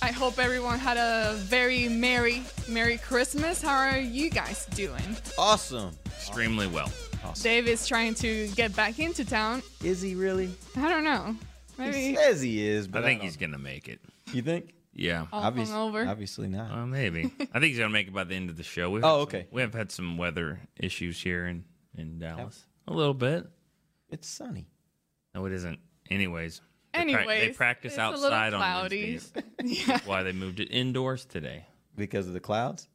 I hope everyone had a very merry, merry Christmas. How are you guys doing? Awesome. extremely well. Dave is trying to get back into town. Is he really? I don't know. He says he is, but I think don't- he's gonna make it. You think? Yeah, all Obvious- hungover. Obviously not. well, maybe. I think he's gonna make it by the end of the show. We've Oh, had some- okay. we have had some weather issues here in in Dallas. A little bit. it's sunny No, it isn't. Anyways. They prac- Anyways, they practice it's a little outside on cloudy. Wednesdays. yeah. That's why they moved it indoors today because of the clouds.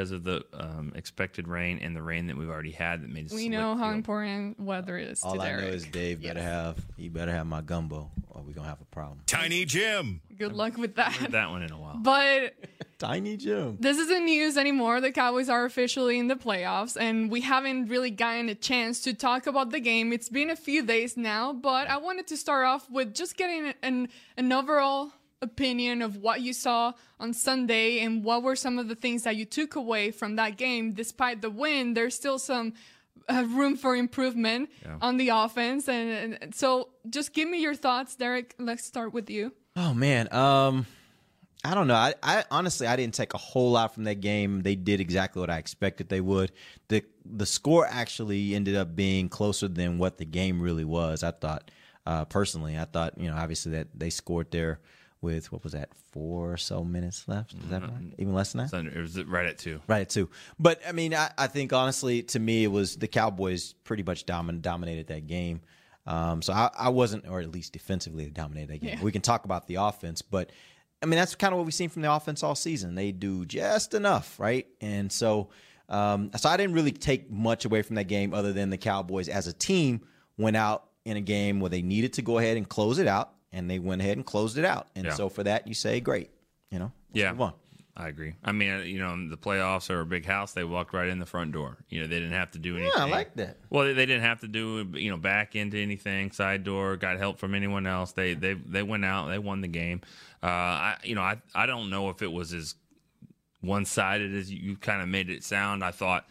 Because of the um, expected rain and the rain that we've already had that made it. We know how field. important weather is All to I know is Dave better have he better have my gumbo, or we're gonna have a problem. Tiny Jim. Good luck with that. Heard that one in a while. But Tiny Jim. this isn't news anymore. The Cowboys are officially in the playoffs, and we haven't really gotten a chance to talk about the game. It's been a few days now, but I wanted to start off with just getting an, an overall opinion of what you saw on Sunday and what were some of the things that you took away from that game. Despite the win, there's still some uh, room for improvement on the offense, and, and so just give me your thoughts, Derek. Let's start with you. Oh man, um, I don't know. I, I honestly I didn't take a whole lot from that game. They did exactly what I expected they would. the The score actually ended up being closer than what the game really was. I thought, uh, personally, I thought you know obviously that they scored there with what was that four or so minutes left? Is that right? Even less than that? So it was right at two. Right at two. But I mean, I, I think honestly, to me, it was the Cowboys pretty much domin- dominated that game. Um, so I, I wasn't, or at least defensively, dominated that game. Yeah. We can talk about the offense, but I mean, that's kind of what we've seen from the offense all season. They do just enough, right? And so, um, so I didn't really take much away from that game, other than the Cowboys as a team went out in a game where they needed to go ahead and close it out, and they went ahead and closed it out. And Yeah. so for that, you say, great, you know, Yeah. move on. I agree. I mean, you know, the playoffs are a big house. They walked right in the front door. You know, they didn't have to do anything. Yeah, I like that. Well, they, they didn't have to do you know back into anything, side door, got help from anyone else. They they they went out, they won the game. Uh, I you know I I don't know if it was as one sided as you kind of made it sound. I thought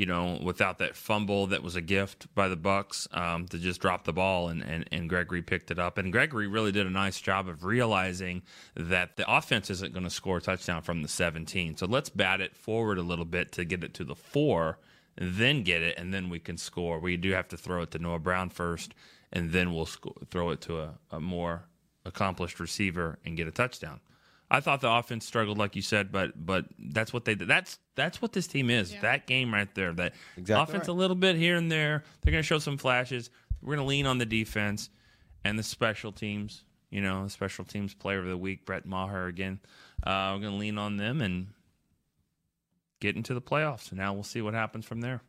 you know without that fumble that was a gift by the Bucks um, to just drop the ball and, and and Gregory picked it up and Gregory really did a nice job of realizing that the offense isn't going to score a touchdown from the 17. So let's bat it forward a little bit to get it to the four then get it, and then we can score. We do have to throw it to Noah Brown first, and then we'll sco- throw it to a, a more accomplished receiver and get a touchdown. I thought the offense struggled, like you said, but but that's what they. That's that's what this team is. That game right there. That Exactly offense right. a little bit here and there. They're going to show some flashes. We're going to lean on the defense and the special teams. You know, the special teams player of the week, Brett Maher again. Uh, we're going to lean on them and get into the playoffs. And now we'll see what happens from there.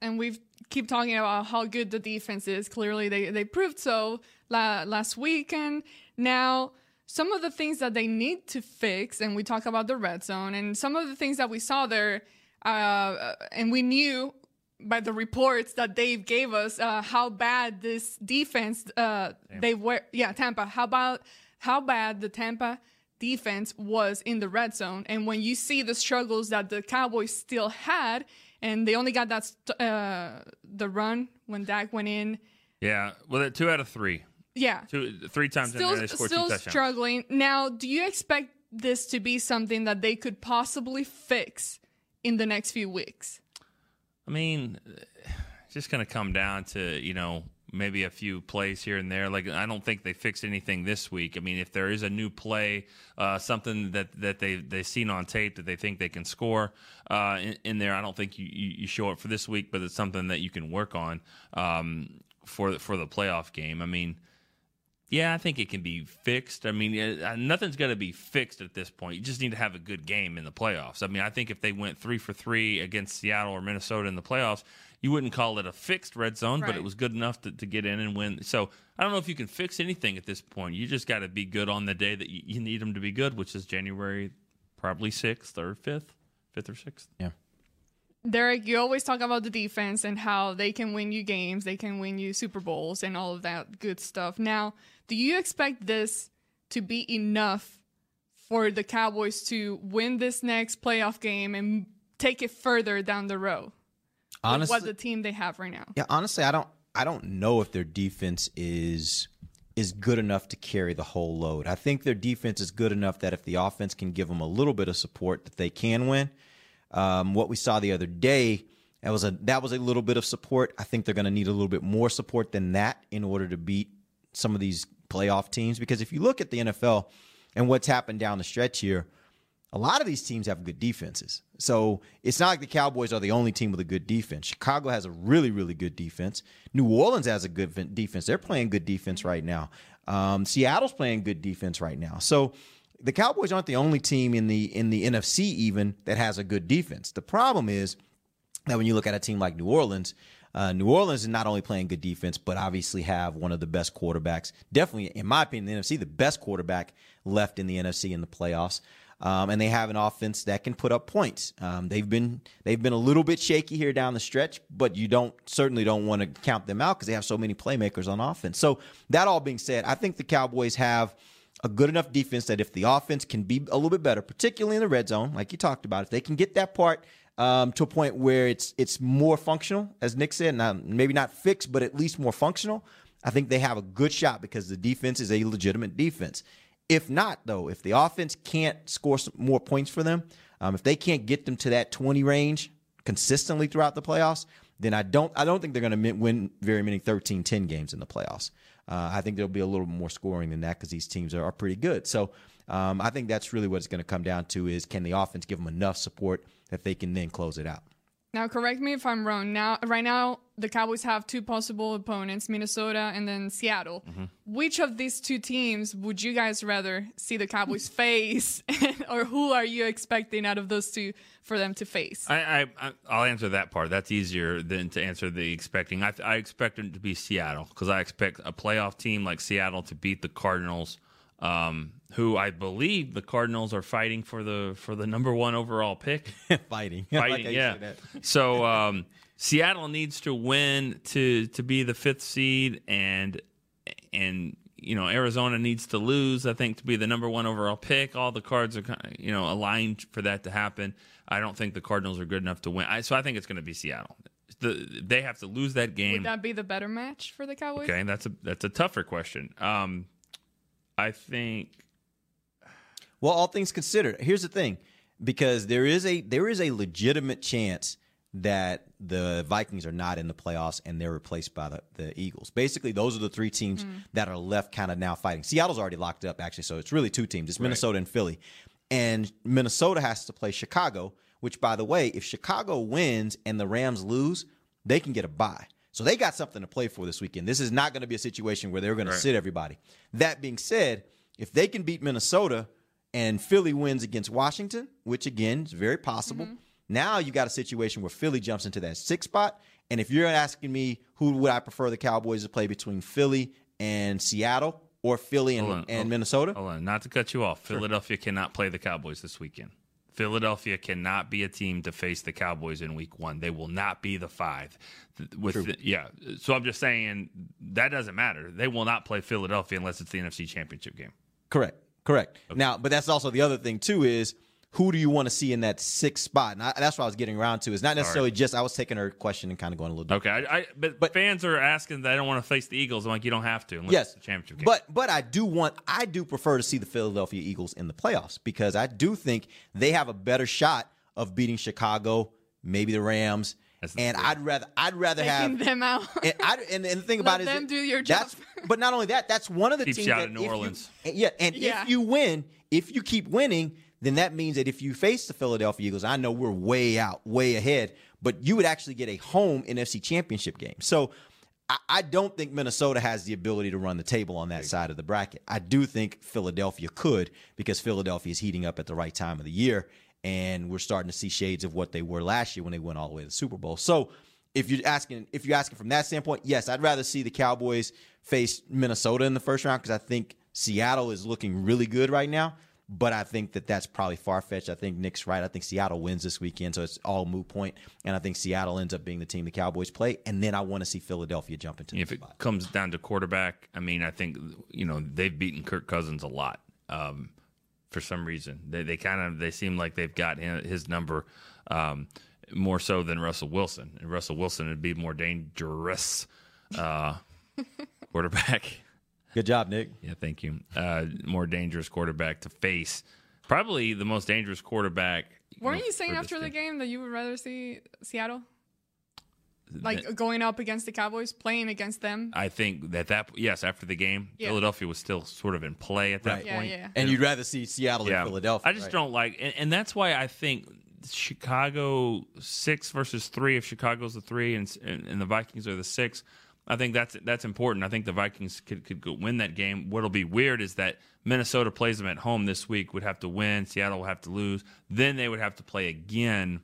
and we've keep talking about how good the defense is. Clearly, they they proved so la- last week, and now some of the things that they need to fix. And we talk about the red zone, and some of the things that we saw there, uh, and we knew by the reports that Dave gave us uh, how bad this defense uh, they were. Yeah, Tampa. How about how bad the Tampa defense was in the red zone. And when you see the struggles that the Cowboys still had, and they only got that st- uh, the run when Dak went in, Yeah, well, two out of three. Yeah, Two, three times in still there they scored two still touchdowns. struggling. Now, do you expect this to be something that they could possibly fix in the next few weeks? I mean, it's just going to come down to you know maybe a few plays here and there. Like I don't think they fixed anything this week. I mean, if there is a new play, uh, something that that they they've seen on tape that they think they can score uh, in, in there, I don't think you, you you show it for this week, but it's something that you can work on um, for the, for the playoff game. I mean. Yeah, I think it can be fixed. I mean, uh, nothing's going to be fixed at this point. You just need to have a good game in the playoffs. I mean, I think if they went three for three against Seattle or Minnesota in the playoffs, you wouldn't call it a fixed red zone, but it was good enough to, to get in and win. So I don't know if you can fix anything at this point. You just got to be good on the day that you, you need them to be good, which is January probably sixth or fifth, fifth or sixth. Yeah. Derek, you always talk about the defense and how they can win you games, they can win you Super Bowls, and all of that good stuff. Now, do you expect this to be enough for the Cowboys to win this next playoff game and take it further down the road? Honestly, what the team they have right now. Yeah, honestly, I don't I don't know if their defense is is good enough to carry the whole load. I think their defense is good enough that if the offense can give them a little bit of support, that they can win. Um, what we saw the other day, that was a that was a little bit of support. I think they're going to need a little bit more support than that in order to beat some of these playoff teams. Because if you look at the NFL and what's happened down the stretch here, a lot of these teams have good defenses. So it's not like the Cowboys are the only team with a good defense. Chicago has a really, really good defense. New Orleans has a good defense. They're playing good defense right now. Um, Seattle's playing good defense right now. So the Cowboys aren't the only team in the in the NFC even that has a good defense. The problem is that when you look at a team like New Orleans, uh, New Orleans is not only playing good defense, but obviously have one of the best quarterbacks. Definitely, in my opinion, the NFC, the best quarterback left in the NFC in the playoffs. Um, and they have an offense that can put up points. Um, they've been they've been a little bit shaky here down the stretch, but you don't certainly don't want to count them out because they have so many playmakers on offense. So that all being said, I think the Cowboys have a good enough defense that if the offense can be a little bit better, particularly in the red zone, like you talked about, if they can get that part um, to a point where it's it's more functional, as Nick said, now maybe not fixed, but at least more functional, I think they have a good shot because the defense is a legitimate defense. If not, though, if the offense can't score some more points for them, um, if they can't get them to that 20 range consistently throughout the playoffs, then I don't I don't think they're going to win very many 13-10 games in the playoffs. Uh, I think there'll be a little more scoring than that because these teams are, are pretty good. So um, I think that's really what it's going to come down to is can the offense give them enough support that they can then close it out. Now, correct me if I'm wrong. Now, right now, the Cowboys have two possible opponents: Minnesota and then Seattle. Mm-hmm. Which of these two teams would you guys rather see the Cowboys face, or who are you expecting out of those two for them to face? I, I I- I'll answer that part. That's easier than to answer the expecting. I, I expect it to be Seattle because I expect a playoff team like Seattle to beat the Cardinals, um, who I believe the Cardinals are fighting for the for the number one overall pick. Fighting. I like fighting. yeah. So um, Seattle needs to win to to be the fifth seed, and and you know Arizona needs to lose. I think to be the number one overall pick. All the cards are kind of, you know aligned for that to happen. I don't think the Cardinals are good enough to win. I, so I think it's going to be Seattle. The, they have to lose that game. Would that be the better match for the Cowboys? Okay, that's a that's a tougher question. Um, I think Well, all things considered, here's the thing, because there is a there is a legitimate chance that the Vikings are not in the playoffs and they're replaced by the, the Eagles. Basically, those are the three teams mm-hmm. that are left kind of now fighting. Seattle's already locked up actually, so it's really two teams. It's Minnesota and Philly. And Minnesota has to play Chicago, which by the way, if Chicago wins and the Rams lose, they can get a bye. So they got something to play for this weekend. This is not going to be a situation where they're going to sit everybody. That being said, if they can beat Minnesota and Philly wins against Washington, which again is very possible. Mm-hmm. Now you got a situation where Philly jumps into that sixth spot. And if you're asking me who would I prefer the Cowboys to play between Philly and Seattle or Philly and, Hold on. and Hold- Minnesota, Hold on, not to cut you off. Philadelphia cannot play the Cowboys this weekend. Philadelphia cannot be a team to face the Cowboys in Week One. They will not be the five. Th- With the- yeah, so I'm just saying that doesn't matter. They will not play Philadelphia unless it's the NFC Championship game. Correct. Correct. Now, but that's also the other thing too is who do you want to see in that sixth spot? And I, that's what I was getting around to. Is not necessarily just I was taking her question and kind of going a little. Deeper. Okay, I, I, but, But- fans are asking that I don't want to face the Eagles. I'm like, you don't have to unless Yes, it's the championship game. but but I do want I do prefer to see the Philadelphia Eagles in the playoffs because I do think they have a better shot of beating Chicago, maybe the Rams, That's and spirit. I'd rather I'd rather Taking have them out. and, I, and, and the thing about it is them that do your that's- job. but not only that, that's one of the Keeps teams you out that of New if you- Orleans. and yeah, and Yeah. if you win, if you keep winning, then that means that if you face the Philadelphia Eagles, I know we're way out, way ahead, but you would actually get a home NFC Championship game. So. I- I don't think Minnesota has the ability to run the table on that side of the bracket. I do think Philadelphia could because Philadelphia is heating up at the right time of the year, and we're starting to see shades of what they were last year when they went all the way to the Super Bowl. So, if you're asking, if you're asking from that standpoint, yes, I'd rather see the Cowboys face Minnesota in the first round because I think Seattle is looking really good right now. But I think that that's probably far fetched. I think Nick's right. I think Seattle wins this weekend, so it's all moot point. and I think Seattle ends up being the team the Cowboys play, and then I want to see Philadelphia jump into If it spot. comes down to quarterback, I mean, I think you know they've beaten Kirk Cousins a lot. Um, for some reason, they they kind of they seem like they've got his number um, more so than Russell Wilson. And Russell Wilson would be more dangerous uh, quarterback. Good job, Nick. Yeah, thank you. Uh, more dangerous quarterback to face. Probably the most dangerous quarterback. Weren't you saying after the game that you would rather see Seattle? That- Like going up against the Cowboys, playing against them? I think that that yes, after the game, Yeah. Philadelphia was still sort of in play at that Right. Yeah, point. yeah. And you'd rather see Seattle than Philadelphia. I just right? don't like, and, and that's why I think Chicago six versus three. If Chicago's the three and, and and the Vikings are the six, I think that's that's important. I think the Vikings could could go win that game. What'll be weird is that Minnesota plays them at home this week. Would have to win. Seattle will have to lose. Then they would have to play again.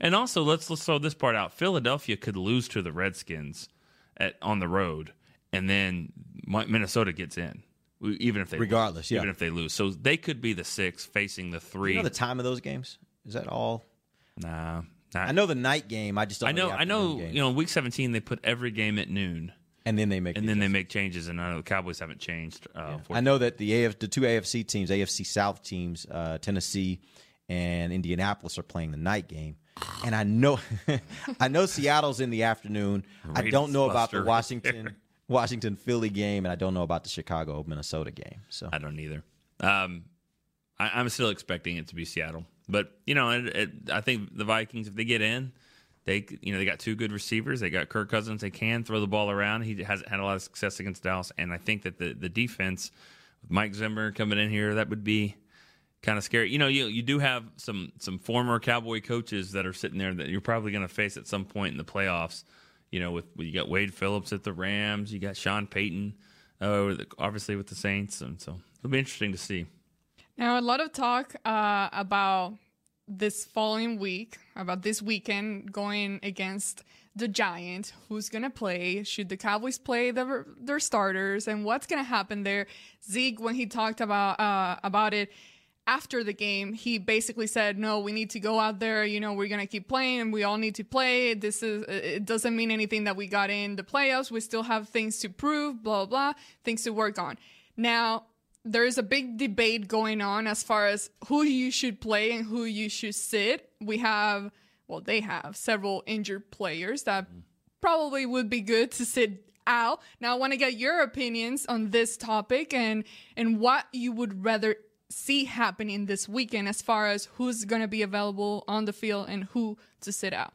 And also, let's let's throw this part out. Philadelphia could lose to the Redskins at on the road, and then Minnesota gets in, even if they Regardless, lose, yeah. even if they lose. So they could be the six facing the three. You know the time of those games? Is that all? nah, not, I know the night game. I just don't I know. I know. You know, week seventeen they put every game at noon, and then they make and the then they make changes. And I know the Cowboys haven't changed. Uh, for- I know that the AF, the two AFC teams, AFC South teams, uh, Tennessee and Indianapolis are playing the night game, and I know, I know Seattle's in the afternoon. I don't know about the. Washington Washington Philly game, and I don't know about the Chicago Minnesota game. So I don't either. Um, I, I'm still expecting it to be Seattle, but you know, it, it, I think the Vikings, if they get in, they you know they got two good receivers. They got Kirk Cousins. They can throw the ball around. He hasn't had a lot of success against Dallas, and I think that the the defense with Mike Zimmer coming in here, that would be kind of scary. You know, you you do have some some former Cowboy coaches that are sitting there that you're probably going to face at some point in the playoffs. You know, with you got Wade Phillips at the Rams, you got Sean Payton, uh, obviously with the Saints, and so it'll be interesting to see. Now, a lot of talk uh, about this following week, about this weekend going against the Giants. Who's going to play? Should the Cowboys play their, their starters? And what's going to happen there? Zeke, when he talked about uh, about it after the game, he basically said, "No, we need to go out there. You know, we're going to keep playing, and we all need to play. This is it doesn't mean anything that we got in the playoffs. We still have things to prove. Blah blah, things to work on." Now, there is a big debate going on as far as who you should play and who you should sit. We have, well, they have several injured players that probably would be good to sit out. Now, I want to get your opinions on this topic and and what you would rather see happening this weekend as far as who's going to be available on the field and who to sit out.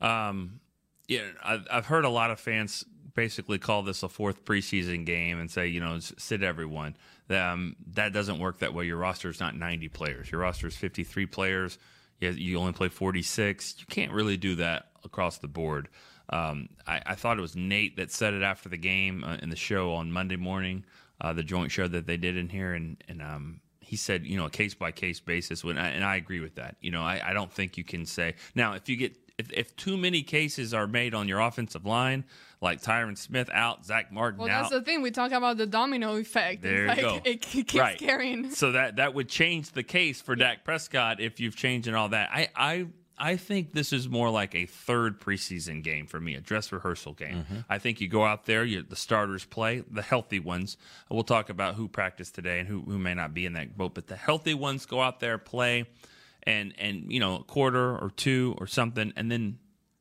Um, yeah, I've, I've heard a lot of fans basically call this a fourth preseason game and say, you know, sit everyone. Um, that doesn't work that way. Your roster is not 90 players. Your roster is 53 players. You, only play 46. You can't really do that across the board. Um, I, I thought it was Nate that said it after the game uh, in the show on Monday morning, uh, the joint show that they did in here, and and um, he said, you know, a case by case basis. When I, and I agree with that. You know, I, I don't think you can say now if you get if, if too many cases are made on your offensive line, like Tyron Smith out, Zack Martin Well, out. that's the thing. We talk about the domino effect. There It's you like go. It keeps right. carrying. So that that would change the case for Dak Prescott if you've changed and all that. I I I think this is more like a third preseason game for me, a dress rehearsal game. Mm-hmm. I think you go out there, you, the starters play, the healthy ones. We'll talk about who practiced today and who, who may not be in that boat, but the healthy ones go out there, play, and and you know a quarter or two or something, and then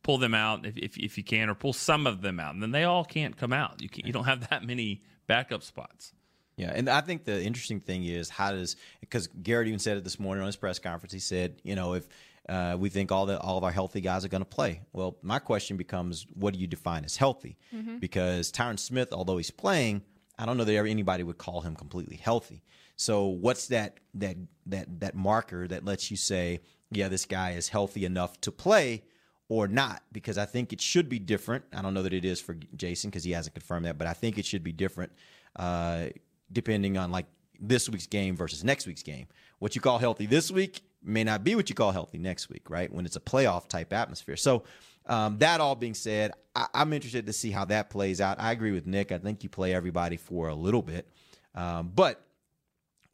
pull them out if, if, if you can, or pull some of them out, and then they all can't come out. You can, you don't have that many backup spots. Yeah, and I think the interesting thing is how does because Garrett even said it this morning on his press conference. He said, you know, if uh, we think all the all of our healthy guys are going to play, well, my question becomes, what do you define as healthy? Because Tyron Smith, although he's playing, I don't know that ever anybody would call him completely healthy. So what's that that that that marker that lets you say, yeah, this guy is healthy enough to play? Or not because I think it should be different. I don't know that it is for Jason because he hasn't confirmed that, but I think it should be different uh, depending on like this week's game versus next week's game. What you call healthy this week may not be what you call healthy next week, right? When it's a playoff type atmosphere. So um, that all being said, I- I'm interested to see how that plays out. I agree with Nick. I think you play everybody for a little bit, um, but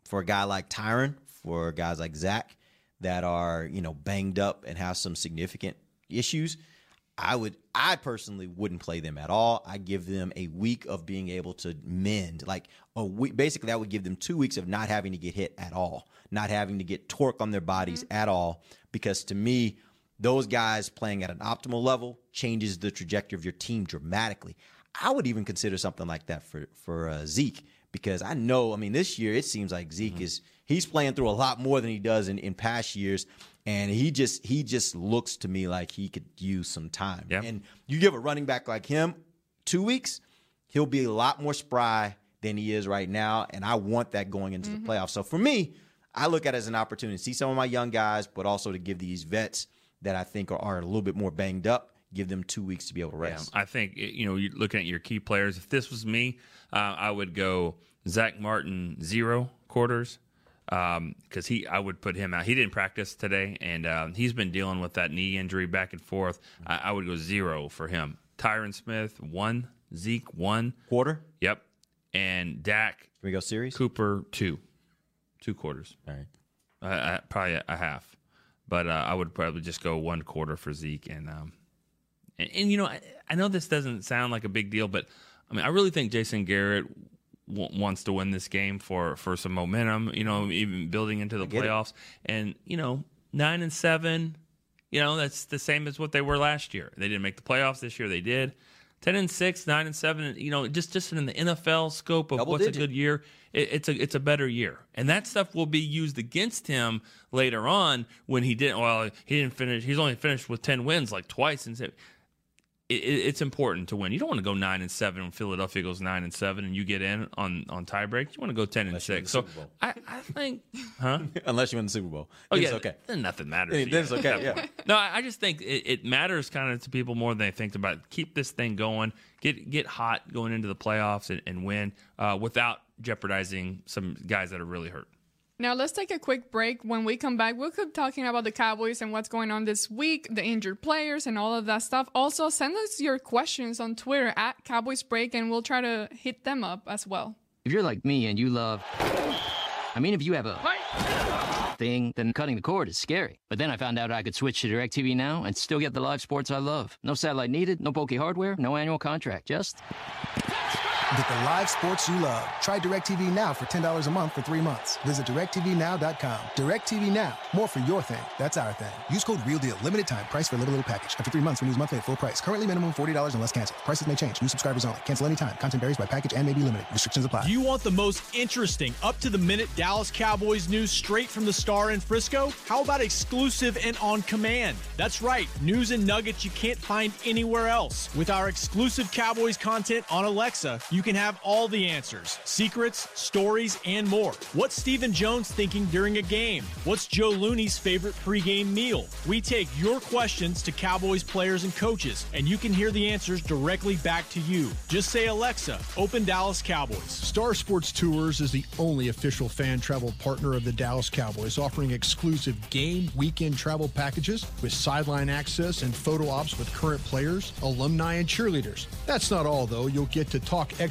for a guy like Tyron, for guys like Zack that are you know banged up and have some significant issues, I would I personally wouldn't play them at all. I give them a week of being able to mend. Like a week basically I would give them 2 weeks of not having to get hit at all, not having to get torque on their bodies at all because to me those guys playing at an optimal level changes the trajectory of your team dramatically. I would even consider something like that for for uh, Zeke because I know, I mean, this year it seems like Zeke is he's playing through a lot more than he does in, in past years, and he just he just looks to me like he could use some time. Yeah. And you give a running back like him two weeks, he'll be a lot more spry than he is right now, and I want that going into the playoffs. So for me, I look at it as an opportunity to see some of my young guys, but also to give these vets that I think are, are a little bit more banged up, give them two weeks to be able to Yeah, rest. I think you know, you're looking at your key players. If this was me, uh, I would go Zack Martin zero quarters because he I would put him out. He didn't practice today, and um, he's been dealing with that knee injury back and forth. I, I would go zero for him. Tyron Smith one, Zeke one, Quarter? yep, and Dak Can we go series? Cooper two, two quarters. All right. Uh, probably a, a half, but uh, I would probably just go one quarter for Zeke and um, and, and you know I, I know this doesn't sound like a big deal, but I mean I really think Jason Garrett w- wants to win this game for for some momentum. You know, even building into the get it. playoffs, and you know nine and seven, you know that's the same as what they were last year. They didn't make the playoffs this year. They did. Ten and six, nine and seven. You know, just just in the NFL scope of Double what's digit. a good year, it, it's a it's a better year, and that stuff will be used against him later on when he didn't. Well, he didn't finish. He's only finished with ten wins like twice, and it, it, it's important to win. You don't want to go nine and seven when Philadelphia goes nine and seven, and you get in on on tiebreak. You want to go ten and Unless win six. So I, I think, huh? Unless you win the Super Bowl. Oh Then yeah, it's okay. Then nothing matters. Then to it's okay, yeah. No, I I just think it, it matters kind of to people more than they think about. It. Keep this thing going. Get get hot going into the playoffs and, and win uh, without jeopardizing some guys that are really hurt. Now let's take a quick break. When we come back, we'll keep talking about the Cowboys and what's going on this week, the injured players, and all of that stuff. Also, send us your questions on Twitter at Cowboys Break, and we'll try to hit them up as well. If you're like me and you love. I mean, if you have a thing, then cutting the cord is scary. But then I found out I could switch to DirecTV Now and still get the live sports I love. No satellite needed, no bulky hardware, no annual contract, just. Get the live sports you love. Try DirecTV Now for $10 a month for three months. Visit DirecTVNow.com. DirecTV Now. More for your thing. That's our thing. Use code REALDEAL. Limited time. Price for a little, little package. After three months, renews monthly at full price. Currently minimum $40 and unless canceled. Prices may change. New subscribers only. Cancel anytime. Content varies by package and may be limited. Restrictions apply. Do you want the most interesting, up to the minute Dallas Cowboys news straight from the star in Frisco? How about exclusive and on command? That's right, news and nuggets you can't find anywhere else. With our exclusive Cowboys content on Alexa, you can have all the answers secrets, stories, and more. What's Stephen Jones thinking during a game? What's Joe Looney's favorite pregame meal? We take your questions to Cowboys players and coaches, and you can hear the answers directly back to you. Just say, Alexa, open Dallas Cowboys. Star Sports Tours is the only official fan travel partner of the Dallas Cowboys, offering exclusive game weekend travel packages with sideline access and photo ops with current players, alumni, and cheerleaders. That's not all, though. You'll get to talk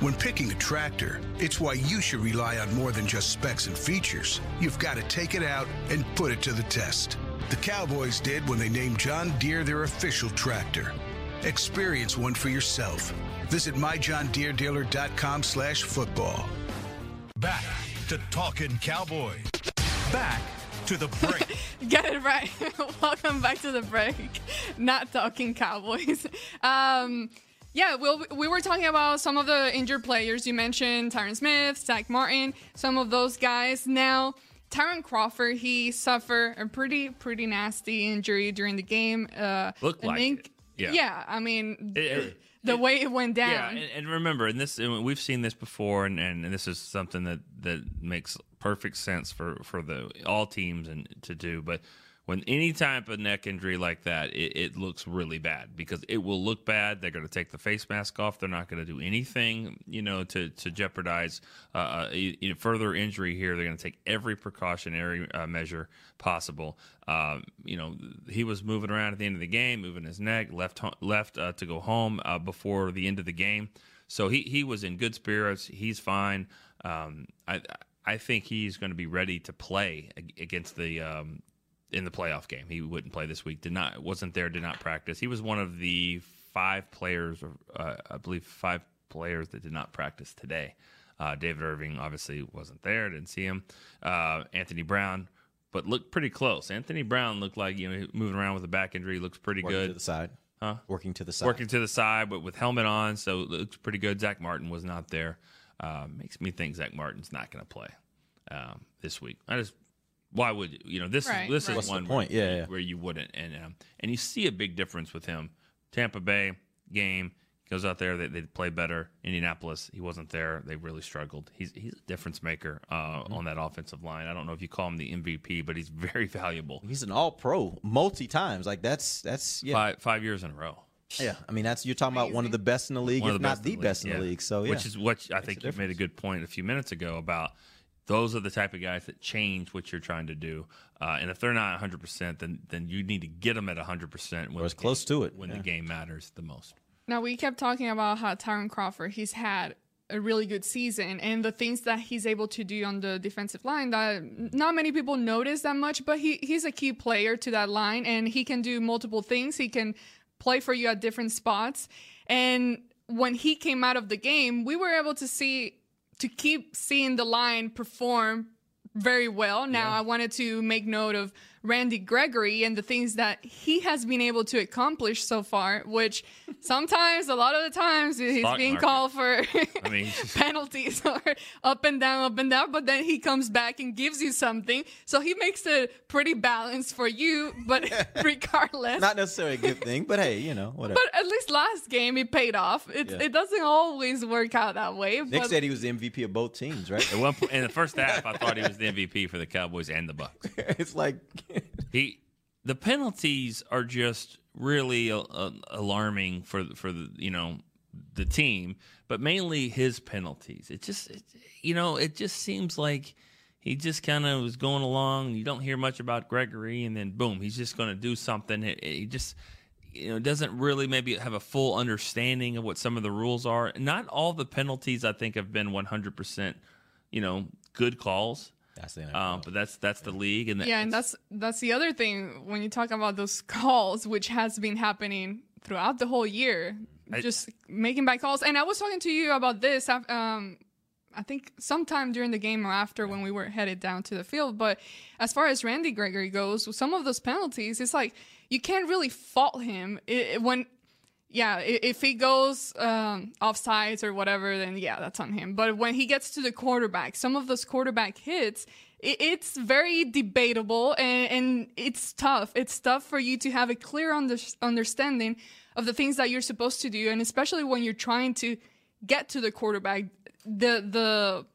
When picking a tractor, it's why you should rely on more than just specs and features. You've got to take it out and put it to the test. The Cowboys did when they named John Deere their official tractor. Experience one for yourself. Visit myjohndeerdealer.com slash football. Back to Talking Cowboys. Back to the break. Get it right. Welcome back to the break. Not talking Cowboys. Um, yeah, we'll, we were talking about some of the injured players. You mentioned Tyron Smith, Zack Martin, some of those guys. Now, Tyrone Crawford, he suffered a pretty, pretty nasty injury during the game. Uh, Looked like think- it. Yeah. Yeah, I mean, It- it- the way it went down. Yeah, and, and remember, and this and we've seen this before, and, and, this is something that, that makes perfect sense for, for the all teams and to do. But when any type of neck injury like that, it, it looks really bad because it will look bad. They're going to take the face mask off. They're not going to do anything, you know, to to jeopardize uh, a further injury here. They're going to take every precautionary uh, measure possible. Um, you know, he was moving around at the end of the game, moving his neck, left left uh, to go home uh, before the end of the game. So he he was in good spirits. He's fine. Um, I I think he's going to be ready to play against the um, in the playoff game. He wouldn't play this week. Did not wasn't there. Did not practice. He was one of the five players, or uh, I believe five players that did not practice today. Uh, David Irving obviously wasn't there. Didn't see him. Uh, Anthony Brown, but looked pretty close. Anthony Brown looked like you know moving around with a back injury. Looks pretty Working good. to the side. Huh? Working to the side. Working to the side, but with helmet on, so it looks pretty good. Zack Martin was not there. Uh, makes me think Zack Martin's not going to play um, this week. I just why would you? You know this Right, is this right. is What's one point? Where, Yeah, yeah. where you wouldn't, and um, and you see a big difference with him. Tampa Bay game goes out there, they, they play better. Indianapolis, he wasn't there. They really struggled. He's he's a difference maker uh, Mm-hmm. on that offensive line. I don't know if you call him the MVP, but he's very valuable. He's an all pro multi times. Like that's that's yeah. Five five years in a row. Yeah. I mean that's you're talking about one of the best in the league, One if of the not best the in the best in the yeah. league. So yeah. which is what I Makes think you made a good point a few minutes ago about those are the type of guys that change what you're trying to do. Uh, and if they're not 100, percent then then you need to get them at 100 percent when Or as close game- to it, when yeah. the game matters the most. Now we kept talking about how Tyrone Crawford he's had a really good season and the things that he's able to do on the defensive line that not many people notice that much, but he he's a key player to that line and he can do multiple things. He can play for you at different spots. And when he came out of the game, we were able to see to keep seeing the line perform very well. Now I wanted to make note of Randy Gregory and the things that he has been able to accomplish so far, which sometimes, a lot of the times, he's Stock being market. called for I mean, penalties or up and down, up and down, but then he comes back and gives you something. So he makes it pretty balanced for you, but regardless. not necessarily a good thing, but hey, you know, whatever. but at least last game it paid off. It, Yeah. it doesn't always work out that way. Nick but said he was the MVP of both teams, right? At one point in the first half, I thought he was the MVP for the Cowboys and the Bucks. it's like He, the penalties are just really uh, uh, alarming for for the you know the team, but mainly his penalties. It just it, you know it just seems like he just kind of was going along. You don't hear much about Gregory, and then boom, he's just going to do something. He just you know doesn't really maybe have a full understanding of what some of the rules are. Not all the penalties I think have been one hundred percent you know good calls. That's the um, but that's that's the league, and yeah, and that's that's the other thing when you talk about those calls, which has been happening throughout the whole year, I- just making bad calls. And I was talking to you about this. Um, I think sometime during the game or after when we were headed down to the field. But as far as Randy Gregory goes, some of those penalties, it's like you can't really fault him it, it- when. Yeah, if he goes um, offsides or whatever, then yeah, that's on him. But when he gets to the quarterback, some of those quarterback hits, it's very debatable and, and it's tough. It's tough for you to have a clear under- understanding of the things that you're supposed to do, and especially when you're trying to get to the quarterback, the the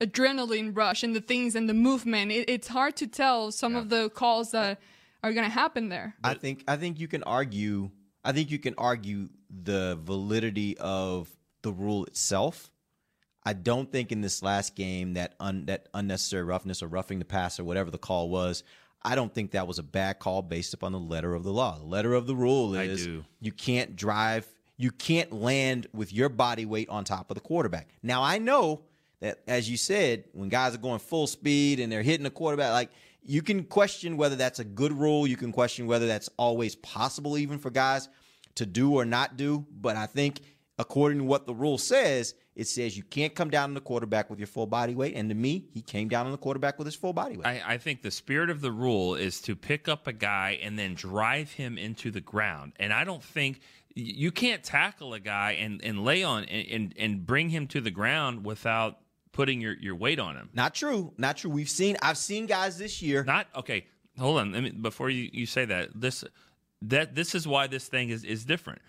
adrenaline rush and the things and the movement. It, it's hard to tell some of the calls that are going to happen there. I think I think you can argue I think you can argue the validity of the rule itself. I don't think in this last game that un, that unnecessary roughness or roughing the pass or whatever the call was, I don't think that was a bad call based upon the letter of the law. The letter of the rule is you can't drive, you can't land with your body weight on top of the quarterback. Now I know that as you said, when guys are going full speed and they're hitting the quarterback, like you can question whether that's a good rule. You can question whether that's always possible, even for guys to do or not do. But I think according to what the rule says, it says you can't come down on the quarterback with your full body weight. And to me, he came down on the quarterback with his full body weight. I, I think the spirit of the rule is to pick up a guy and then drive him into the ground. And I don't think you can't tackle a guy and, and lay on and, and, and bring him to the ground without putting your, your weight on him. Not true. Not true. We've seen I've seen guys this year. Not okay. Hold on. Let me before you, you say that. This that this is why this thing is, is different.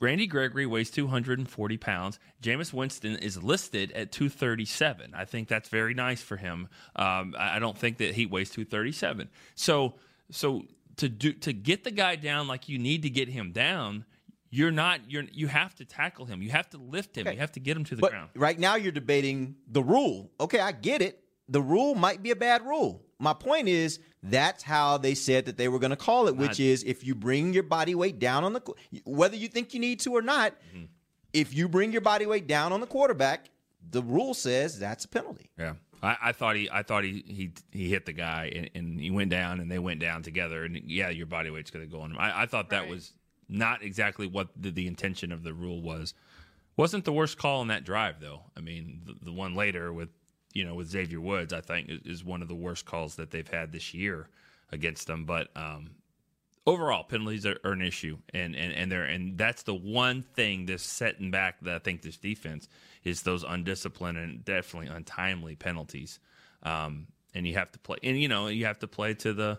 Randy Gregory weighs 240 pounds. Jameis Winston is listed at 237. I think that's very nice for him. Um, I I don't think that he weighs 237. So, so to do to get the guy down like you need to get him down, you're not you're you have to tackle him. You have to lift him. You have to get him to the but ground. right now you're debating the rule. Okay, I get it. The rule might be a bad rule. My point is that's how they said that they were going to call it, which Not- is if you bring your body weight down on the whether you think you need to or not, Mm-hmm. if you bring your body weight down on the quarterback, the rule says that's a penalty. Yeah. I, I thought he, I thought he, he, he hit the guy and, and he went down and they went down together and yeah, your body weight's going to go on him. I, I thought that Right. was not exactly what the, the intention of the rule was. Wasn't the worst call in that drive though. I mean, the, the one later with, you know, with Xavier Woods, I think is, one of the worst calls that they've had this year against them. But um, overall, penalties are, are an issue, and and and they're and that's the one thing that's setting back. That I think this defense is those undisciplined and definitely untimely penalties. Um, and you have to play, and you know you have to play to the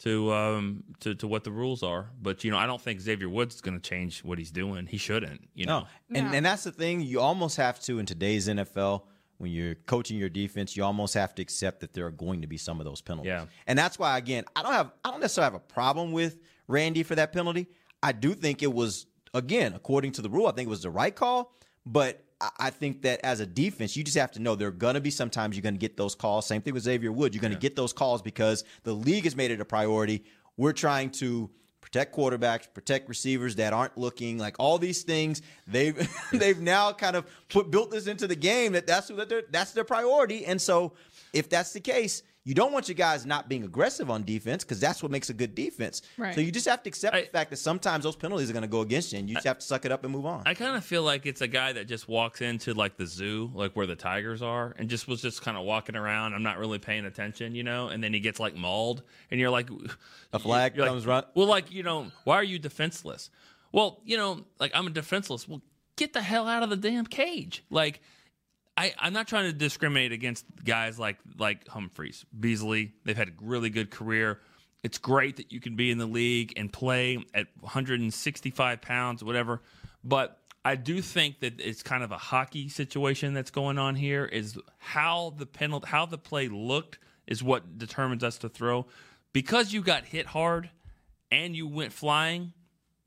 to um to, to what the rules are. But you know I don't think Xavier Woods is going to change what he's doing. He shouldn't. You know. No. And and that's the thing. You almost have to in today's NFL when you're coaching your defense, you almost have to accept that there are going to be some of those penalties. Yeah. And that's why again, I don't have I don't necessarily have a problem with Randy for that penalty. I do think it was again, according to the rule, I think it was the right call, but I- think that as a defense, you just have to know there are going to be sometimes you're going to get those calls. Same thing with Xavier Wood. You're going to get those calls because the league has made it a priority. We're trying to protect quarterbacks, protect receivers that aren't looking like all these things. They've they've now kind of put built this into the game that that's their that's their priority. And so if that's the case, you don't want your guys not being aggressive on defense because that's what makes a good defense. Right. So you just have to accept the fact that sometimes those penalties are going to go against you, and you just have to suck it up and move on. I kind of feel like it's a guy that just walks into like the zoo, like where the tigers are, and just was just kind of walking around. I'm not really paying attention, you know. And then he gets like mauled, and you're like, A flag you're like, comes run. Well, like you know, why are you defenseless? Well, you know, like I'm a defenseless. Well, get the hell out of the damn cage. Like I, I'm not trying to discriminate against guys like like Humphries, Beasley. They've had a really good career. It's great that you can be in the league and play at 165 pounds, whatever. But I do think that it's kind of a hockey situation that's going on here. Is how the penalty, how the play looked, is what determines us to throw. Because you got hit hard and you went flying,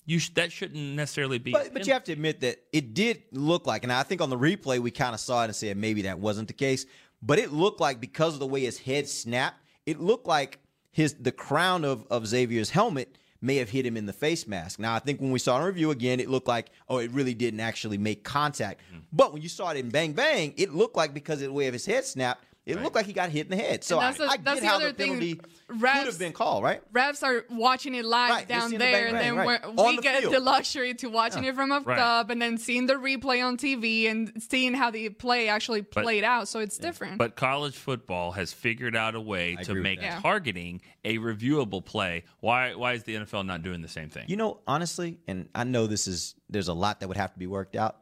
you sh- that shouldn't necessarily be. But, but you have to admit that it did look like, and I think on the replay we kind of saw it and said maybe that wasn't the case. But it looked like because of the way his head snapped, it looked like his the crown of, of Xavier's helmet may have hit him in the face mask. Now I think when we saw it in review again, it looked like oh, it really didn't actually make contact. Mm-hmm. But when you saw it in bang bang, it looked like because of the way of his head snapped, it looked like he got hit in the head. So And I, that's the- I get the how other the thing. penalty could have been called, right? refs are watching it live Right, down seeing the there, bang, and then right. we're, we the get field. the luxury to watching Yeah. it from up Right. top and then seeing the replay on TV and seeing how the play actually But- played out. So it's different. But college football has figured out a way I to make targeting a reviewable play. Why why is the NFL not doing the same thing? You know, honestly, and I know this is there's a lot that would have to be worked out.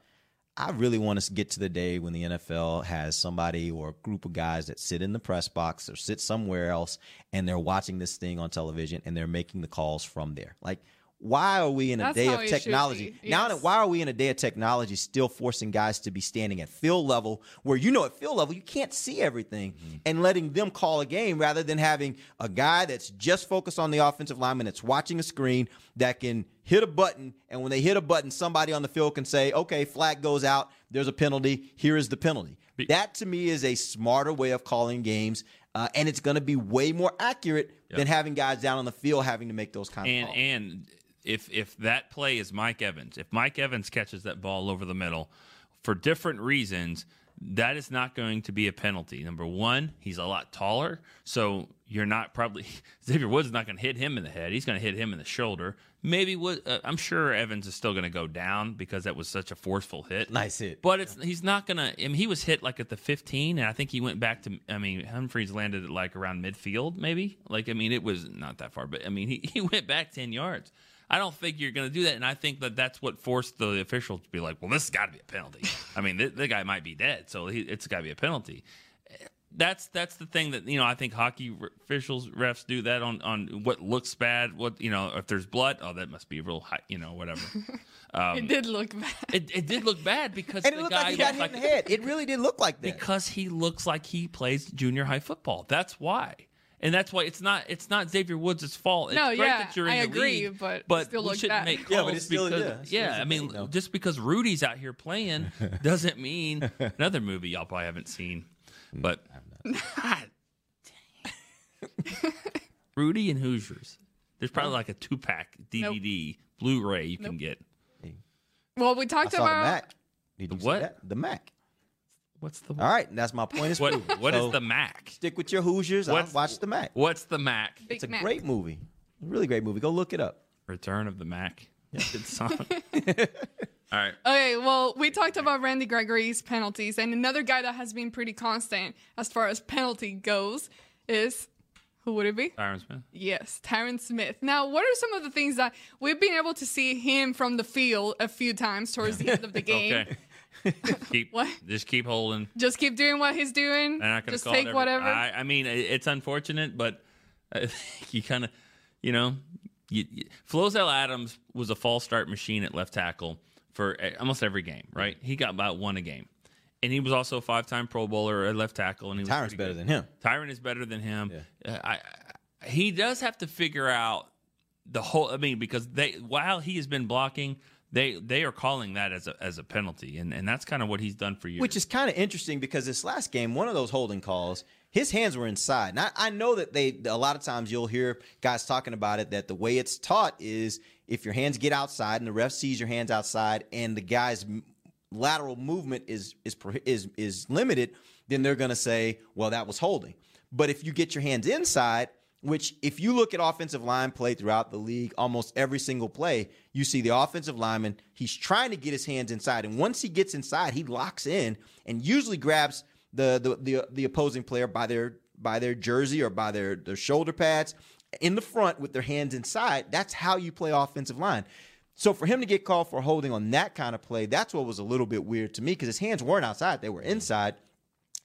I really want to get to the day when the NFL has somebody or a group of guys that sit in the press box or sit somewhere else and they're watching this thing on television and they're making the calls from there. Like, why are we in a That's day of technology? be, Now, yes. why are we in a day of technology still forcing guys to be standing at field level where you know at field level you can't see everything and letting them call a game rather than having a guy that's just focused on the offensive lineman that's watching a screen that can hit a button and when they hit a button somebody on the field can say okay flag goes out there's a penalty here is the penalty that to me is a smarter way of calling games uh, and it's going to be way more accurate than having guys down on the field having to make those kind of and calls. and if if that play is Mike Evans, if Mike Evans catches that ball over the middle for different reasons, that is not going to be a penalty. Number one, he's a lot taller, so you're not probably Xavier Woods is not going to hit him in the head. He's going to hit him in the shoulder. Maybe Wood, uh, I'm sure Evans is still going to go down because that was such a forceful hit. Nice hit. But it's he's not going to. I mean, he was hit like at the 15, and I think he went back to. I mean, Humphries landed at like around midfield, maybe. Like I mean, it was not that far, but I mean, he, he went back 10 yards. I don't think you're going to do that, and I think that that's what forced the officials to be like, "Well, this has got to be a penalty." I mean, the, the guy might be dead, so he, it's got to be a penalty. That's that's the thing that you know. I think hockey officials, refs do that on on what looks bad. What you know, if there's blood, oh, that must be real high. You know, whatever. Um, it did look bad. It, it did look bad because And it the looked guy like he got hit in the head. It really did look like that. because he looks like he plays junior high football. That's why. And that's why it's not it's not Xavier Woods' fault. It's No, great yeah, that you're in I the agree, league, but it but still we shouldn't bad. make calls Yeah, but it's still- because yeah, it's yeah, I mean, thing, just because Rudy's out here playing doesn't mean another movie y'all probably haven't seen, but God. Rudy and Hoosiers. There's probably like a two pack DVD Blu-ray you can get. Well, we I talked saw the about Mac. Did you The see what? that? The Mac. What's the All right, and that's my point. Is what? proved. What is So, the Mac? Stick with your Hoosiers. What's- watch the Mac. What's the Mac? Big It's a Mac. great movie. Really great movie. Go look it up. Return of the Mac. Good song. All right. Okay, well, we talked about Randy Gregory's penalties, and another guy that has been pretty constant as far as penalty goes is who would it be? Tyron Smith. Yes, Tyron Smith. Now, what are some of the things that we've been able to see him from the field a few times towards the end of the game? Okay. keep What? just keep holding. Just keep doing what he's doing. They're not going to Just take every- whatever. I, I mean, it's unfortunate, but I think you kind of, you know, you, you, Flozell Adams was a false start machine at left tackle for eh, almost every game, right? He got about one a game, and he was also a five-time Pro Bowler at left tackle. And he was Tyron's pretty better good. than him. Tyron is better than him. Uh, I, I, he does have to figure out the whole. I mean, because they while he has been blocking. They they are calling that as a as a penalty, and, and that's kind of what he's done for years. Which is kind of interesting because this last game, one of those holding calls, his hands were inside. I, I know that they a lot of times you'll hear guys talking about it that the way it's taught is if your hands get outside and the ref sees your hands outside and the guy's lateral movement is is is is limited, then they're going to say, well, that was holding. But if you get your hands inside, which if you look at offensive line play throughout the league, almost every single play, you see the offensive lineman, he's trying to get his hands inside. And once he gets inside, he locks in and usually grabs the the the, the opposing player by their by their jersey or by their, their shoulder pads in the front with their hands inside. That's how you play offensive line. So for him to get called for holding on that kind of play, that's what was a little bit weird to me because his hands weren't outside; they were inside.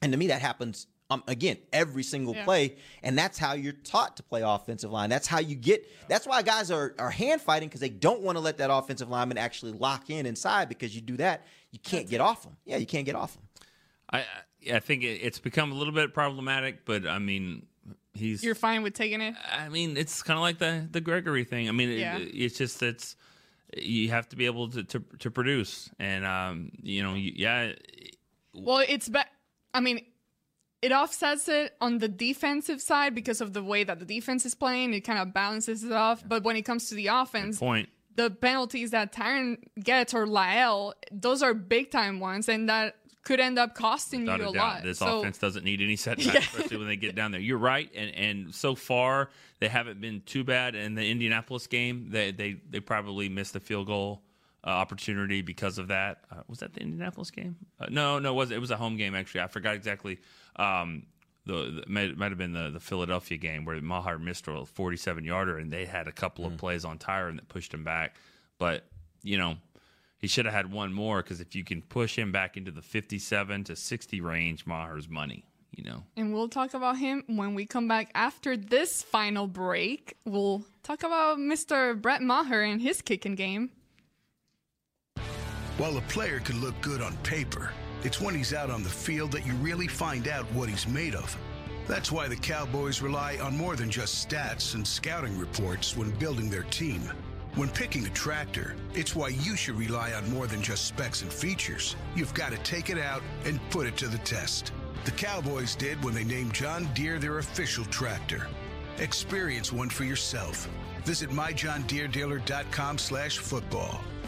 And to me, that happens um, again every single Yeah. play, and that's how you're taught to play offensive line. That's how you get. That's why guys are are hand fighting because they don't want to let that offensive lineman actually lock in inside because you do that, you can't get off them. Yeah, you can't get off them. I I- I think it's become a little bit problematic, but I mean, he's. You're fine with taking it. I mean, it's kind of like the the Gregory thing. I mean, it- it's just it's you have to be able to to, to produce, and um, you know, you, yeah, Well, it's be- I mean, it offsets it on the defensive side because of the way that the defense is playing. It kind of balances it off. But when it comes to the offense, point. the penalties that Tyron gets or La'el, those are big time ones, and that could end up costing Without you a doubt, lot. this so, offense doesn't need any setbacks, Yeah. especially when they get down there. You're right, and and so far they haven't been too bad. In the Indianapolis game, they they they probably missed a field goal uh, opportunity because of that. Uh, was that the Indianapolis game? Uh, no, no, it was it was a home game actually. I forgot exactly. Um, the, the might, might have been the, the Philadelphia game where Maher missed a 47 yarder, and they had a couple Mm. of plays on Tyron that pushed him back. But you know, he should have had one more because if you can push him back into the 57 to 60 range, Maher's money. You know, And we'll talk about him when we come back after this final break. We'll talk about Mr. Brett Maher and his kicking game. While a player can look good on paper, it's when he's out on the field that you really find out what he's made of. That's why the Cowboys rely on more than just stats and scouting reports when building their team. When picking a tractor, it's why you should rely on more than just specs and features. You've got to take it out and put it to the test. The Cowboys did when they named John Deere their official tractor. Experience one for yourself. Visit myjohndeeredealer.com slash football.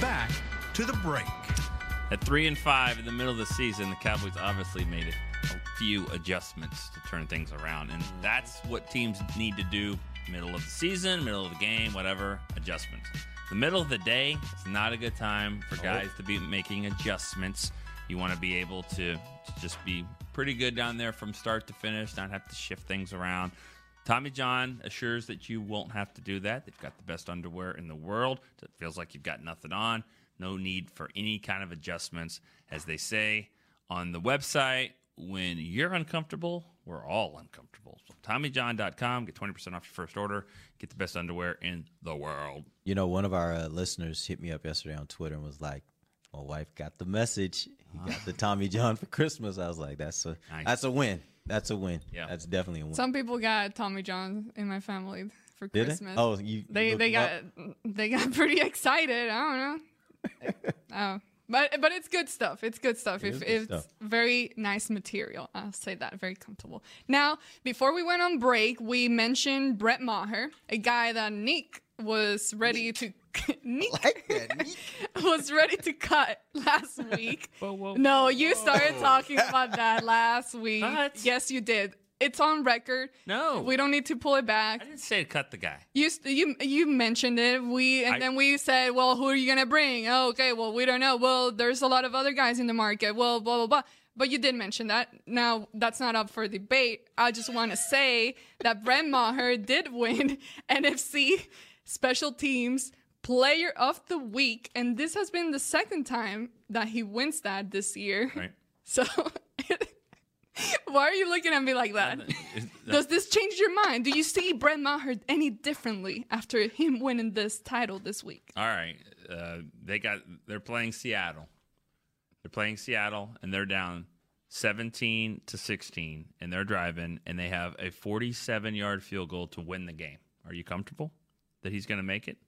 Back to the break. At three and five in the middle of the season, the Cowboys obviously made a few adjustments to turn things around, and that's what teams need to do. Middle of the season, middle of the game, whatever adjustments. The middle of the day is not a good time for guys to be making adjustments. You want to be able to, to just be pretty good down there from start to finish, not have to shift things around. Tommy John assures that you won't have to do that. They've got the best underwear in the world. It feels like you've got nothing on. No need for any kind of adjustments. As they say on the website, when you're uncomfortable, we're all uncomfortable. So TommyJohn.com, get 20% off your first order. Get the best underwear in the world. You know, one of our uh, listeners hit me up yesterday on Twitter and was like, "My wife got the message. He got the Tommy John for Christmas." I was like, "That's a Nice. that's a win. That's a win. Yeah. that's definitely a win." Some people got Tommy John in my family for Did they? Christmas. Oh, you they looked they them got they got pretty excited. I don't know. oh, but but it's good stuff. It's good stuff. It if good it's stuff. very nice material, I'll say that. Very comfortable. Now, before we went on break, we mentioned Brett Maher, a guy that Nick was ready to. Nick was ready to cut last week. no, you started talking about that last week. Yes, you did. It's on record. No. we don't need to pull it back. I didn't say to cut the guy. You you you mentioned it. We and I- then we said, well, who are you gonna bring? Oh, okay. Well, we don't know. Well, there's a lot of other guys in the market. Well, blah blah blah. But you did mention that. Now that's not up for debate. I just want to say that Brett Maher did win NFC Special Teams Player of the Week, and this has been the second time that he wins that this year. Right. So. Why are you looking at me like that? Does this change your mind? Do you see Brett Maher any differently after him winning this title this week? All right. Uh, they got they're playing Seattle. They're playing Seattle and they're down 17 to 16 and they're driving and they have a 47 yard field goal to win the game. Are you comfortable that he's going to make it?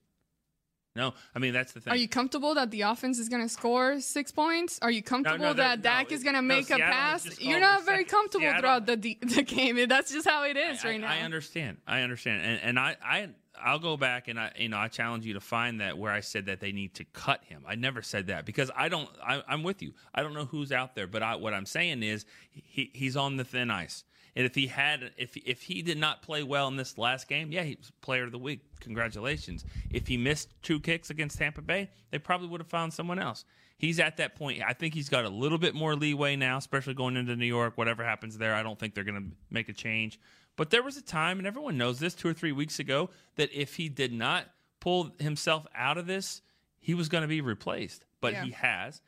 No. I mean, that's the thing. Are you comfortable that the offense is going to score six points? Are you comfortable no, that no, Dak is going to no, make a Seattle pass? You're not very second- comfortable Seattle- throughout the, the the game. That's just how it is I, right now. I understand. I understand. And, and I, I, I'll go back and I, you know, I challenge you to find that where I said that they need to cut him. I never said that because I don't. I, I'm with you. I don't know who's out there, but I, what I'm saying is he, he's on the thin ice. And if he had, if if he did not play well in this last game, yeah, he's player of the week. Congratulations. If he missed two kicks against Tampa Bay, they probably would have found someone else. He's at that point. I think he's got a little bit more leeway now, especially going into New York. Whatever happens there, I don't think they're going to make a change. But there was a time, and everyone knows this, two or three weeks ago, that if he did not pull himself out of this, he was going to be replaced, but Yeah. he has.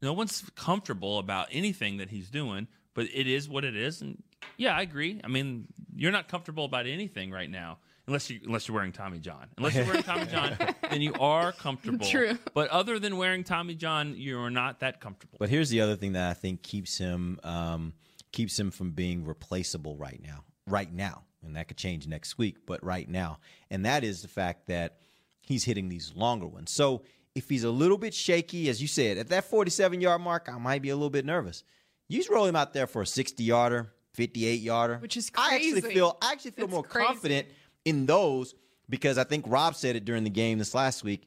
No one's comfortable about anything that he's doing, but it is what it is. And yeah, I agree. I mean, you're not comfortable about anything right now. Unless you unless you're wearing Tommy John, unless you're wearing Tommy John, then you are comfortable. True. But other than wearing Tommy John, you're not that comfortable. But here's the other thing that I think keeps him um, keeps him from being replaceable right now. Right now, and that could change next week, but right now, and that is the fact that he's hitting these longer ones. So if he's a little bit shaky, as you said, at that 47 yard mark, I might be a little bit nervous. You just roll him out there for a 60 yarder, 58 yarder, Which is I actually feel I actually feel It's more crazy. confident in those because I think Rob said it during the game this last week.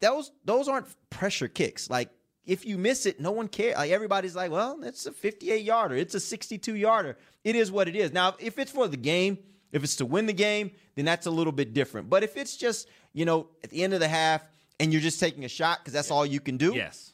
Those those aren't pressure kicks. Like if you miss it, no one cares. Like everybody's like, well, it's a 58 yarder, it's a 62 yarder. It is what it is. Now, if it's for the game, if it's to win the game, then that's a little bit different. But if it's just you know at the end of the half and you're just taking a shot because that's all you can do, Yes.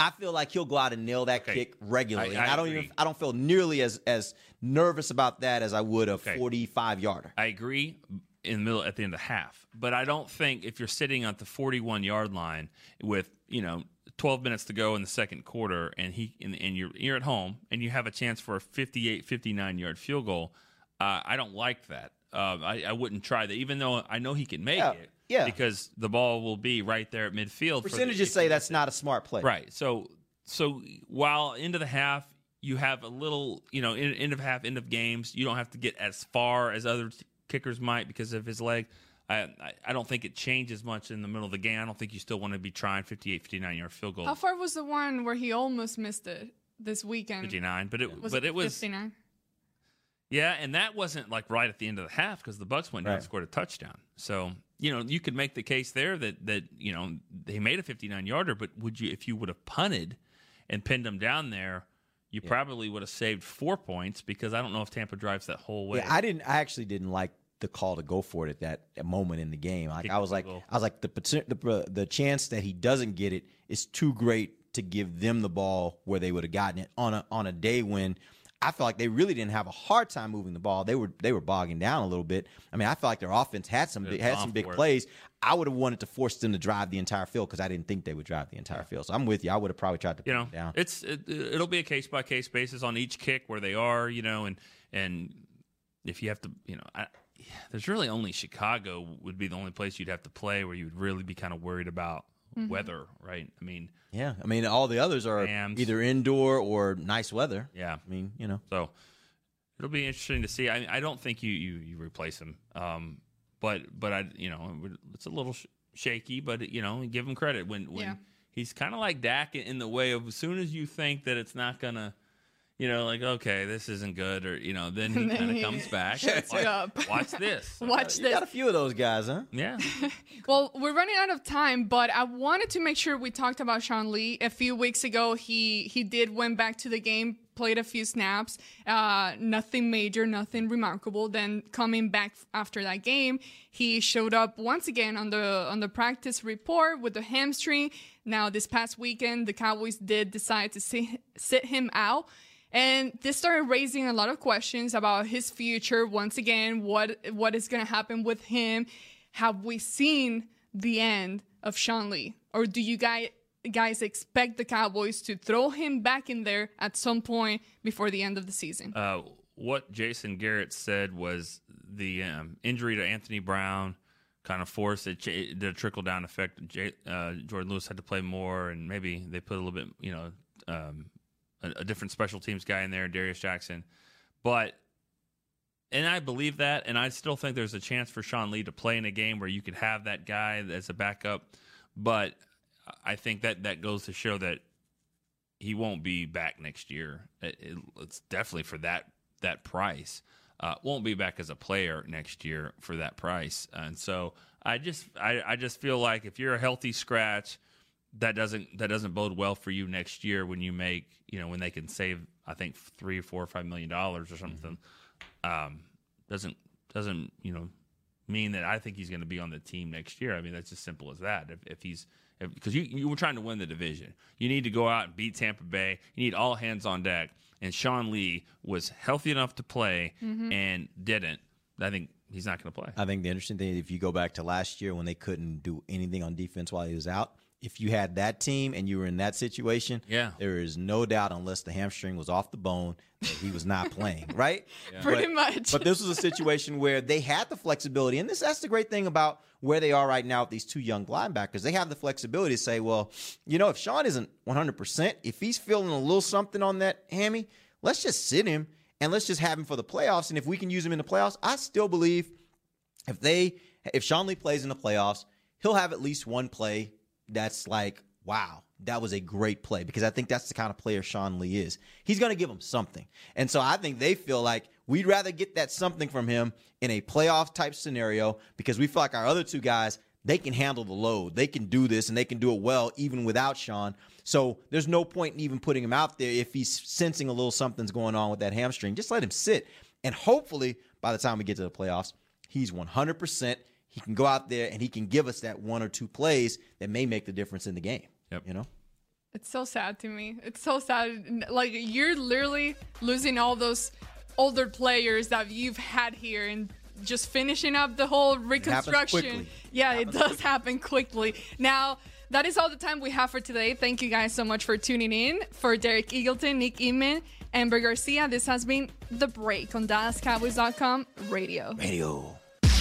I feel like he'll go out and nail that Okay. kick regularly. I- I I don't agree. even I don't feel nearly as as nervous about that as I would a Okay. 45 yarder. I agree in the middle at the end of the half, but I don't think if you're sitting at the 41 yard line with you know 12 minutes to go in the second quarter and he and, and you're you're at home and you have a chance for a 58 59 yard field goal, uh, I don't like that. Uh, I, I wouldn't try that, even though I know he can make Yeah, it. Yeah. because the ball will be right there at midfield. for the- Percentages say that's it. not a smart play. Right. So so while into the half you have a little, you know, end of half, end of games, you don't have to get as far as other t- kickers might because of his leg. I, I I don't think it changes much in the middle of the game. I don't think you still want to be trying 58, 59 yard field goal. How far was the one where he almost missed it this weekend? 59, but it Was but it was 59. yeah, and that wasn't like right at the end of the half because the Bucks went down and scored a touchdown. So you know you could make the case there that that you know they made a 59 yarder, but would you if you would have punted and pinned them down there, you probably would have saved four points because I don't know if Tampa drives that whole way. Yeah, I didn't. I actually didn't like the call to go for it at that moment in the game. Like I was like. I was like the the the chance that he doesn't get it is too great to give them the ball where they would have gotten it on a on a day when. I felt like they really didn't have a hard time moving the ball. They were they were bogging down a little bit. I mean, I felt like their offense had some big, had some big plays. I would have wanted to force them to drive the entire field because I didn't think they would drive the entire field. So I'm with you. I would have probably tried to you know, down. it's it, it'll be a case by case basis on each kick where they are, you know, and and if you have to, you know, I, there's really only Chicago would be the only place you'd have to play where you would really be kind of worried about Mhm. weather, right? I mean, Yeah, I mean, all the others are Rams. either indoor or nice weather. Yeah, I mean, you know. So it'll be interesting to see. I, I don't think you you, you replace him, um, but but I you know it's a little sh- shaky, but you know give him credit when when Yeah. he's kind of like Dak in the way of as soon as you think that it's not gonna. You know, like okay, this isn't good, or you know, then he kind of comes back. shuts watch, up. watch this. Watch You this. got a few of those guys, huh? Yeah. Well, we're running out of time, but I wanted to make sure we talked about Sean Lee. A few weeks ago, he he did went back to the game, played a few snaps, uh, nothing major, nothing remarkable. Then coming back after that game, he showed up once again on the on the practice report with the hamstring. Now, this past weekend, the Cowboys did decide to sit, sit him out. And this started raising a lot of questions about his future. Once again, what what is going to happen with him? Have we seen the end of Sean Lee, or do you guys guys expect the Cowboys to throw him back in there at some point before the end of the season? Uh, what Jason Garrett said was the um, injury to Anthony Brown kind of forced it, it did a trickle down effect. J, uh, Jourdan Lewis had to play more, and maybe they put a little bit, you know, um, a, a different special teams guy in there, Darius Jackson. But and I believe that, and I still think there's a chance for Sean Lee to play in a game where you could have that guy as a backup. But I think that that goes to show that he won't be back next year. It, it- it's definitely for that that price. Uh, won't be back as a player next year for that price. And so I just I, I just feel like if you're a healthy scratch, that doesn't that doesn't bode well for you next year when you make you know when they can save I think three, four, or five million dollars or something. Um, doesn't doesn't you know mean that I think he's going to be on the team next year. I mean, that's as simple as that. If, if he's because you you were trying to win the division, you need to go out and beat Tampa Bay. You need all hands on deck. And Sean Lee was healthy enough to play Mhm. and didn't. I think he's not going to play. I think the interesting thing, if you go back to last year when they couldn't do anything on defense while he was out, if you had that team and you were in that situation, Yeah. there is no doubt, unless the hamstring was off the bone, that he was not playing, right? Yeah. Pretty But- much. But this was a situation where they had the flexibility, and this that's the great thing about where they are right now with these two young linebackers. They have the flexibility to say, well, you know, if Sean isn't 100%, if he's feeling a little something on that hammy, let's just sit him and let's just have him for the playoffs. And if we can use him in the playoffs, I still believe if they if Sean Lee plays in the playoffs, he'll have at least one play that's like, wow, that was a great play because I think that's the kind of player Sean Lee is. He's going to give them something. And so I think they feel like we'd rather get that something from him in a playoff type scenario because we feel like our other two guys, they can handle the load. They can do this and they can do it well even without Sean. So there's no point in even putting him out there if he's sensing a little something's going on with that hamstring. Just let him sit. And hopefully by the time we get to the playoffs, he's 100%. He can go out there and he can give us that one or two plays that may make the difference in the game. Yep. You know? It's so sad to me. It's so sad. Like you're literally losing all those older players that you've had here and just finishing up the whole reconstruction. quickly. Yeah, it does happen quickly. Now, that is all the time we have for today. Thank you guys so much for tuning in. For Derek Eagleton, Nick Eatman, Amber Garcia, this has been The Break on DallasCowboys.com radio. Radio.